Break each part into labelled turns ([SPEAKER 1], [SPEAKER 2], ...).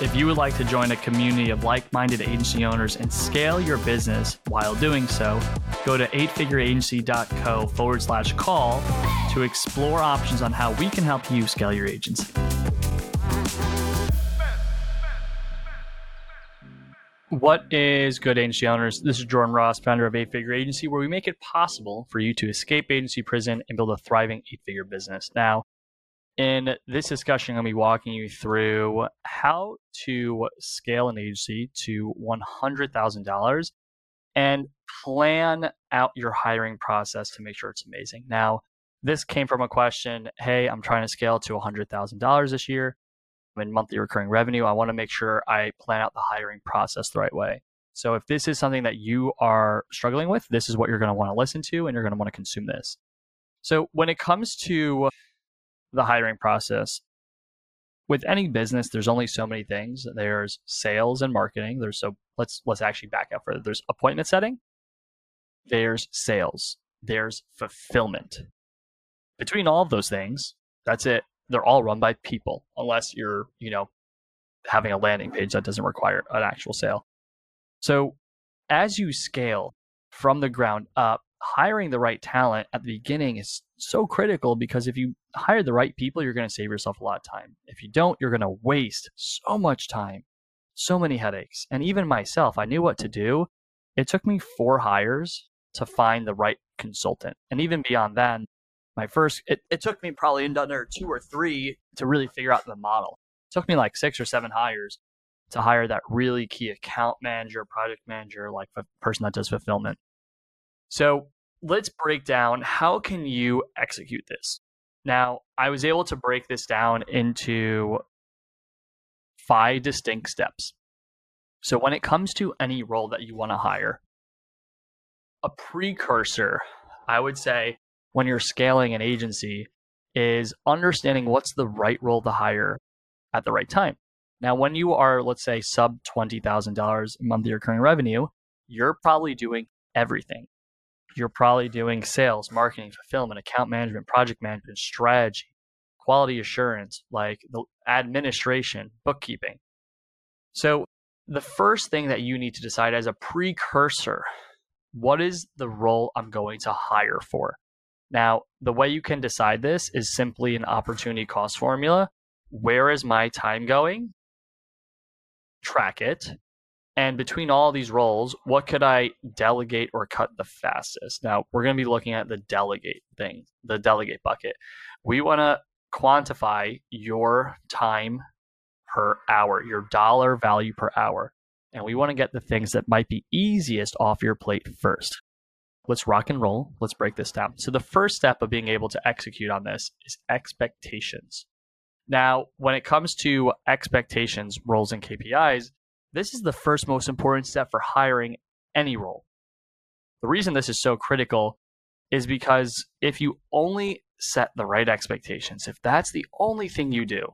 [SPEAKER 1] If you would like to join a community of like minded agency owners and scale your business while doing so, go to eightfigureagency.co forward slash call to explore options on how we can help you scale your agency. What is good, agency owners? This is Jordan Ross, founder of Eight Figure Agency, where we make it possible for you to escape agency prison and build a thriving eight figure business. Now, in this discussion, I'm going to be walking you through how to scale an agency to $100,000 and plan out your hiring process to make sure it's amazing. Now, this came from a question Hey, I'm trying to scale to $100,000 this year in monthly recurring revenue, I want to make sure I plan out the hiring process the right way. So if this is something that you are struggling with, this is what you're going to want to listen to and you're going to want to consume this. So when it comes to the hiring process, with any business, there's only so many things. There's sales and marketing. There's so let's let's actually back up further. There's appointment setting. There's sales. There's fulfillment. Between all of those things, that's it they're all run by people unless you're, you know, having a landing page that doesn't require an actual sale. So as you scale from the ground up, hiring the right talent at the beginning is so critical because if you hire the right people, you're going to save yourself a lot of time. If you don't, you're going to waste so much time, so many headaches. And even myself, I knew what to do. It took me four hires to find the right consultant. And even beyond that, my first it, it took me probably another two or three to really figure out the model it took me like six or seven hires to hire that really key account manager project manager like a person that does fulfillment so let's break down how can you execute this now i was able to break this down into five distinct steps so when it comes to any role that you want to hire a precursor i would say when you're scaling an agency is understanding what's the right role to hire at the right time. Now, when you are, let's say, sub $20,000 monthly recurring revenue, you're probably doing everything. You're probably doing sales, marketing, fulfillment, account management, project management, strategy, quality assurance, like the administration, bookkeeping. So, the first thing that you need to decide as a precursor what is the role I'm going to hire for? Now, the way you can decide this is simply an opportunity cost formula. Where is my time going? Track it. And between all these roles, what could I delegate or cut the fastest? Now, we're going to be looking at the delegate thing, the delegate bucket. We want to quantify your time per hour, your dollar value per hour. And we want to get the things that might be easiest off your plate first let's rock and roll. Let's break this down. So, the first step of being able to execute on this is expectations. Now, when it comes to expectations, roles, and KPIs, this is the first most important step for hiring any role. The reason this is so critical is because if you only set the right expectations, if that's the only thing you do,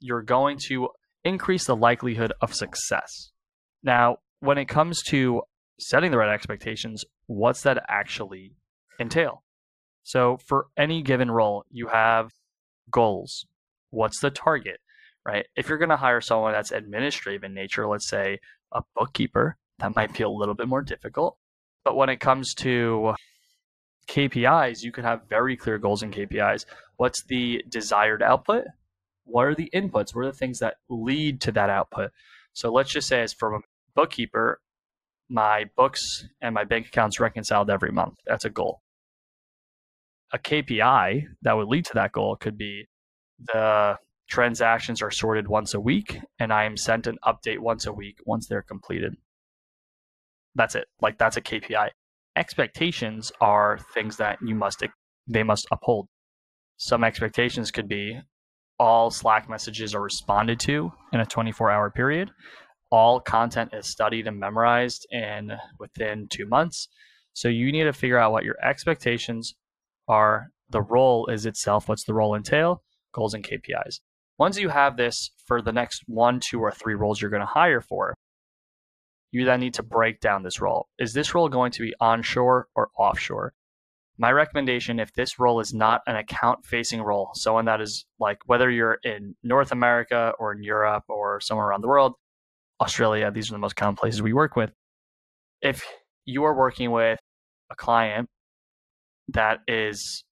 [SPEAKER 1] you're going to increase the likelihood of success. Now, when it comes to setting the right expectations, what's that actually entail? So for any given role, you have goals. What's the target, right? If you're going to hire someone that's administrative in nature, let's say a bookkeeper, that might be a little bit more difficult. But when it comes to KPIs, you can have very clear goals and KPIs. What's the desired output? What are the inputs? What are the things that lead to that output? So let's just say, as from a bookkeeper, my books and my bank accounts reconciled every month. That's a goal. A KPI that would lead to that goal could be the transactions are sorted once a week and I am sent an update once a week once they're completed. That's it. Like that's a KPI. Expectations are things that you must they must uphold. Some expectations could be all Slack messages are responded to in a 24 hour period all content is studied and memorized in within two months. So you need to figure out what your expectations are. The role is itself. What's the role entail? Goals and KPIs. Once you have this for the next one, two, or three roles you're going to hire for, you then need to break down this role. Is this role going to be onshore or offshore? My recommendation, if this role is not an account facing role, someone that is like whether you're in North America or in Europe or somewhere around the world, Australia, these are the most common places we work with. If you are working with a client that is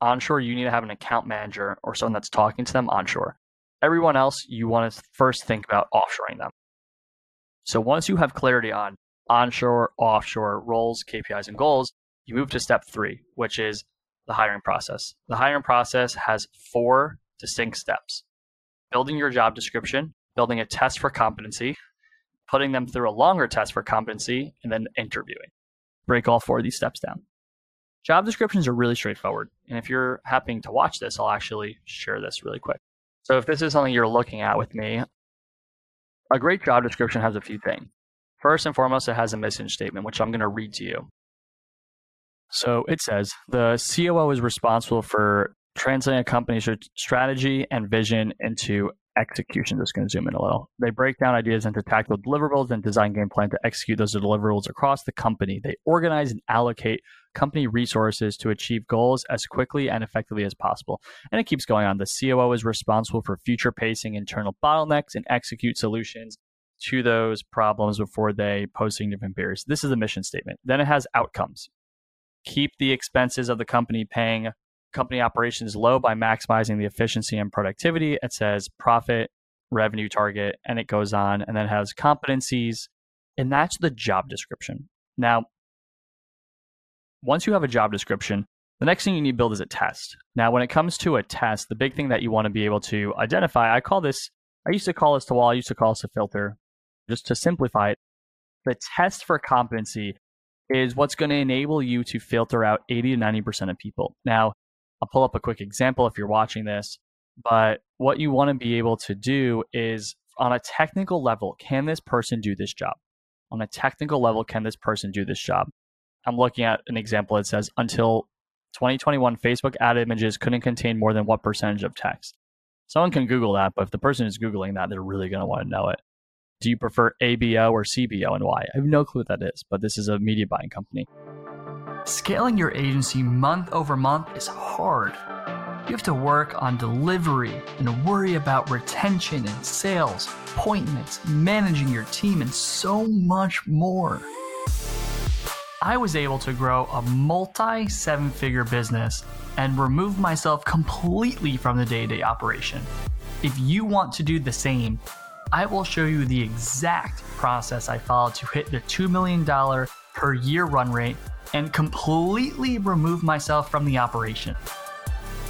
[SPEAKER 1] onshore, you need to have an account manager or someone that's talking to them onshore. Everyone else, you want to first think about offshoring them. So once you have clarity on onshore, offshore roles, KPIs, and goals, you move to step three, which is the hiring process. The hiring process has four distinct steps building your job description, building a test for competency, putting them through a longer test for competency, and then interviewing. Break all four of these steps down. Job descriptions are really straightforward. And if you're happening to watch this, I'll actually share this really quick. So if this is something you're looking at with me, a great job description has a few things. First and foremost, it has a mission statement, which I'm going to read to you. So it says the COO is responsible for translating a company's strategy and vision into execution. Just going to zoom in a little. They break down ideas into tactical deliverables and design game plan to execute those deliverables across the company. They organize and allocate company resources to achieve goals as quickly and effectively as possible. And it keeps going on. The COO is responsible for future pacing internal bottlenecks and execute solutions to those problems before they pose significant barriers. This is a mission statement. Then it has outcomes. Keep the expenses of the company paying company operations low by maximizing the efficiency and productivity. It says profit, revenue target, and it goes on and then has competencies. And that's the job description. Now, once you have a job description, the next thing you need to build is a test. Now, when it comes to a test, the big thing that you want to be able to identify, I call this, I used to call this the wall, I used to call this a filter, just to simplify it. The test for competency is what's going to enable you to filter out 80 to 90% of people. Now, I'll pull up a quick example if you're watching this, but what you want to be able to do is on a technical level, can this person do this job? On a technical level, can this person do this job? I'm looking at an example that says until 2021, Facebook ad images couldn't contain more than what percentage of text. Someone can Google that, but if the person is Googling that, they're really going to want to know it. Do you prefer ABO or CBO and why? I have no clue what that is, but this is a media buying company. Scaling your agency month over month is hard. You have to work on delivery and worry about retention and sales, appointments, managing your team, and so much more. I was able to grow a multi seven figure business and remove myself completely from the day to day operation. If you want to do the same, I will show you the exact process I followed to hit the $2 million per year run rate and completely remove myself from the operation.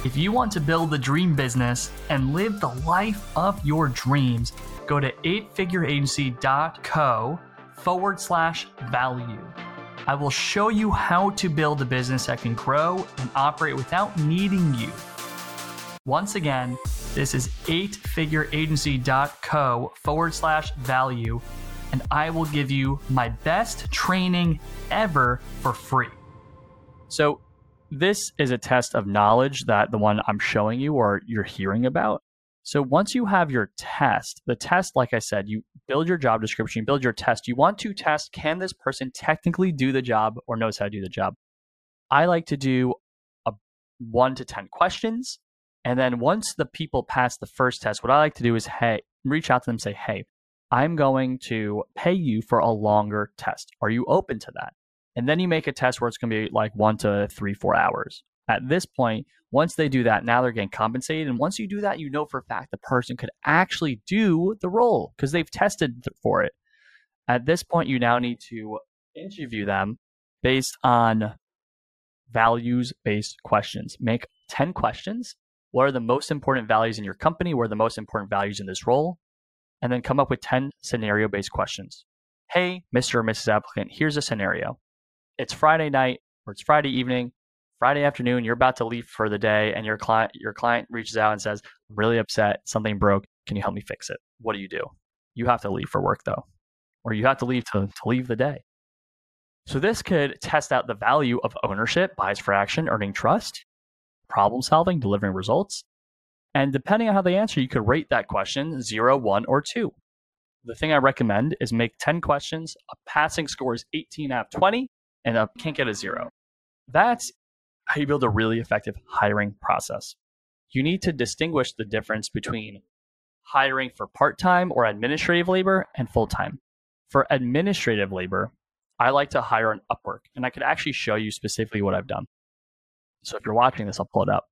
[SPEAKER 1] If you want to build the dream business and live the life of your dreams, go to eightfigureagency.co forward slash value. I will show you how to build a business that can grow and operate without needing you. Once again, this is eightfigureagency.co forward slash value, and I will give you my best training ever for free. So, this is a test of knowledge that the one I'm showing you or you're hearing about. So once you have your test, the test, like I said, you build your job description, you build your test. You want to test can this person technically do the job or knows how to do the job? I like to do a one to 10 questions. And then once the people pass the first test, what I like to do is, hey, reach out to them say, hey, I'm going to pay you for a longer test. Are you open to that? And then you make a test where it's going to be like one to three, four hours. At this point, once they do that, now they're getting compensated. And once you do that, you know for a fact the person could actually do the role because they've tested for it. At this point, you now need to interview them based on values based questions. Make 10 questions. What are the most important values in your company? What are the most important values in this role? And then come up with 10 scenario based questions. Hey, Mr. or Mrs. Applicant, here's a scenario. It's Friday night or it's Friday evening. Friday afternoon, you're about to leave for the day, and your client your client reaches out and says, "I'm really upset. Something broke. Can you help me fix it?" What do you do? You have to leave for work though, or you have to leave to, to leave the day. So this could test out the value of ownership, bias for action, earning trust, problem solving, delivering results. And depending on how they answer, you could rate that question zero, one, or two. The thing I recommend is make 10 questions. A passing score is 18 out of 20, and a can't get a zero. That's how you build a really effective hiring process. You need to distinguish the difference between hiring for part time or administrative labor and full time. For administrative labor, I like to hire on Upwork, and I could actually show you specifically what I've done. So if you're watching this, I'll pull it up.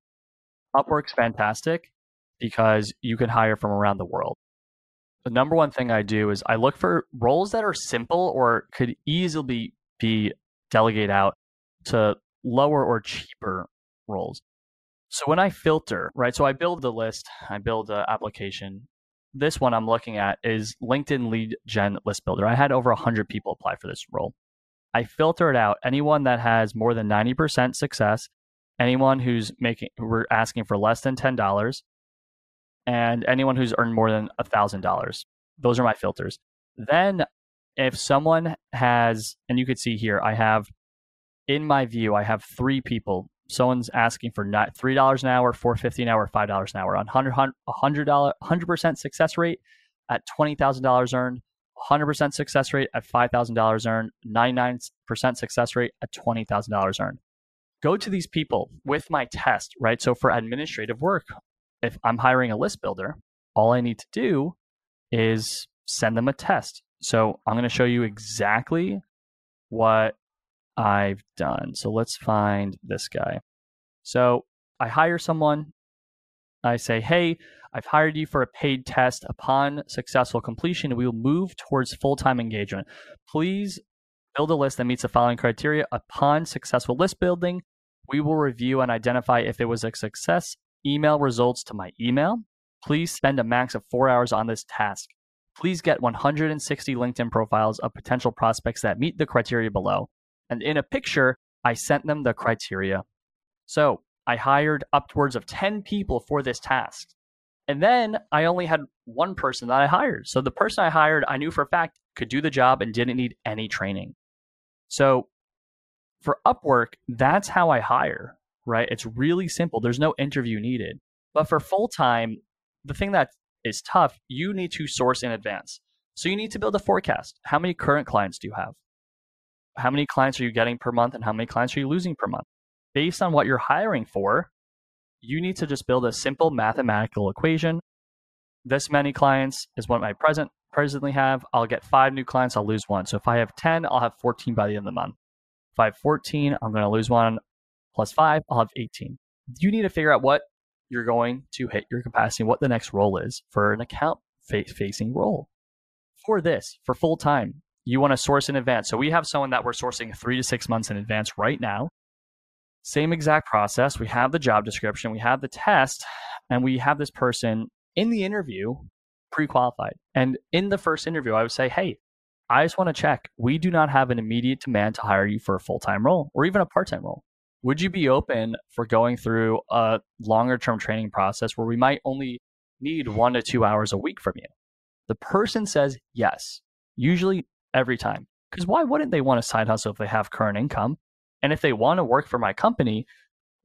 [SPEAKER 1] Upwork's fantastic because you can hire from around the world. The number one thing I do is I look for roles that are simple or could easily be delegated out to lower or cheaper roles. So when I filter, right, so I build the list, I build an application. This one I'm looking at is LinkedIn Lead Gen List Builder. I had over 100 people apply for this role. I filtered out anyone that has more than 90% success, anyone who's making, we're asking for less than $10, and anyone who's earned more than $1,000. Those are my filters. Then if someone has, and you could see here, I have in my view, I have three people. Someone's asking for not three dollars an hour, four fifty an hour, five dollars an hour on hundred hundred dollar hundred percent success rate at twenty thousand dollars earned, hundred percent success rate at five thousand dollars earned, ninety nine percent success rate at twenty thousand dollars earned. Go to these people with my test, right? So for administrative work, if I'm hiring a list builder, all I need to do is send them a test. So I'm going to show you exactly what I've done. So let's find this guy. So I hire someone. I say, hey, I've hired you for a paid test. Upon successful completion, we will move towards full time engagement. Please build a list that meets the following criteria. Upon successful list building, we will review and identify if it was a success. Email results to my email. Please spend a max of four hours on this task. Please get 160 LinkedIn profiles of potential prospects that meet the criteria below. And in a picture, I sent them the criteria. So I hired upwards of 10 people for this task. And then I only had one person that I hired. So the person I hired, I knew for a fact could do the job and didn't need any training. So for Upwork, that's how I hire, right? It's really simple. There's no interview needed. But for full time, the thing that is tough, you need to source in advance. So you need to build a forecast. How many current clients do you have? how many clients are you getting per month and how many clients are you losing per month? Based on what you're hiring for, you need to just build a simple mathematical equation. This many clients is what I present presently have. I'll get five new clients, I'll lose one. So if I have 10, I'll have 14 by the end of the month. Have 14, I'm going to lose one plus five, I'll have 18. You need to figure out what you're going to hit your capacity, what the next role is for an account facing role. For this, for full time, you want to source in advance. So we have someone that we're sourcing three to six months in advance right now. Same exact process. We have the job description, we have the test, and we have this person in the interview pre qualified. And in the first interview, I would say, hey, I just want to check. We do not have an immediate demand to hire you for a full time role or even a part time role. Would you be open for going through a longer term training process where we might only need one to two hours a week from you? The person says yes. Usually every time. Because why wouldn't they want a side hustle if they have current income? And if they want to work for my company,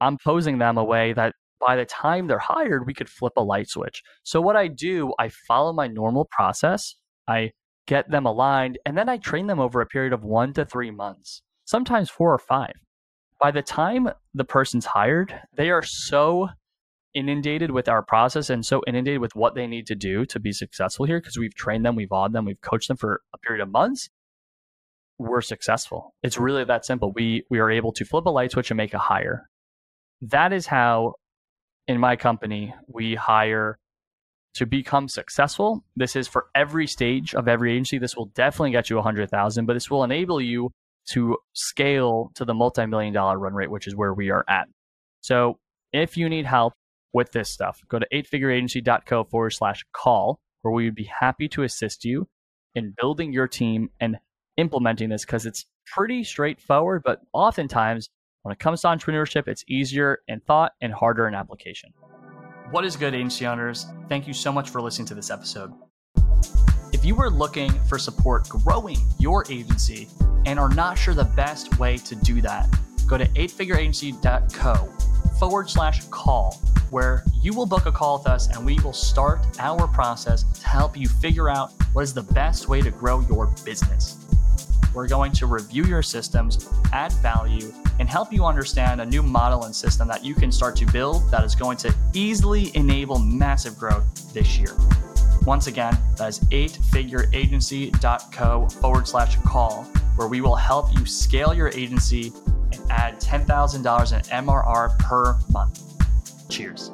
[SPEAKER 1] I'm posing them a way that by the time they're hired, we could flip a light switch. So what I do, I follow my normal process. I get them aligned, and then I train them over a period of one to three months, sometimes four or five. By the time the person's hired, they are so inundated with our process and so inundated with what they need to do to be successful here because we've trained them, we've awed them, we've coached them for a period of months. We're successful. It's really that simple. We we are able to flip a light switch and make a hire. That is how in my company we hire to become successful. This is for every stage of every agency. This will definitely get you hundred thousand, but this will enable you to scale to the multi-million dollar run rate, which is where we are at. So if you need help with this stuff. Go to eightfigureagency.co forward slash call, where we would be happy to assist you in building your team and implementing this because it's pretty straightforward, but oftentimes when it comes to entrepreneurship, it's easier in thought and harder in application. What is good, agency owners? Thank you so much for listening to this episode. If you are looking for support growing your agency and are not sure the best way to do that, go to eightfigureagency.co forward slash call, where you will book a call with us and we will start our process to help you figure out what is the best way to grow your business. We're going to review your systems, add value, and help you understand a new model and system that you can start to build that is going to easily enable massive growth this year. Once again, that is eightfigureagency.co forward slash call, where we will help you scale your agency and add $10,000 in MRR per month. Cheers.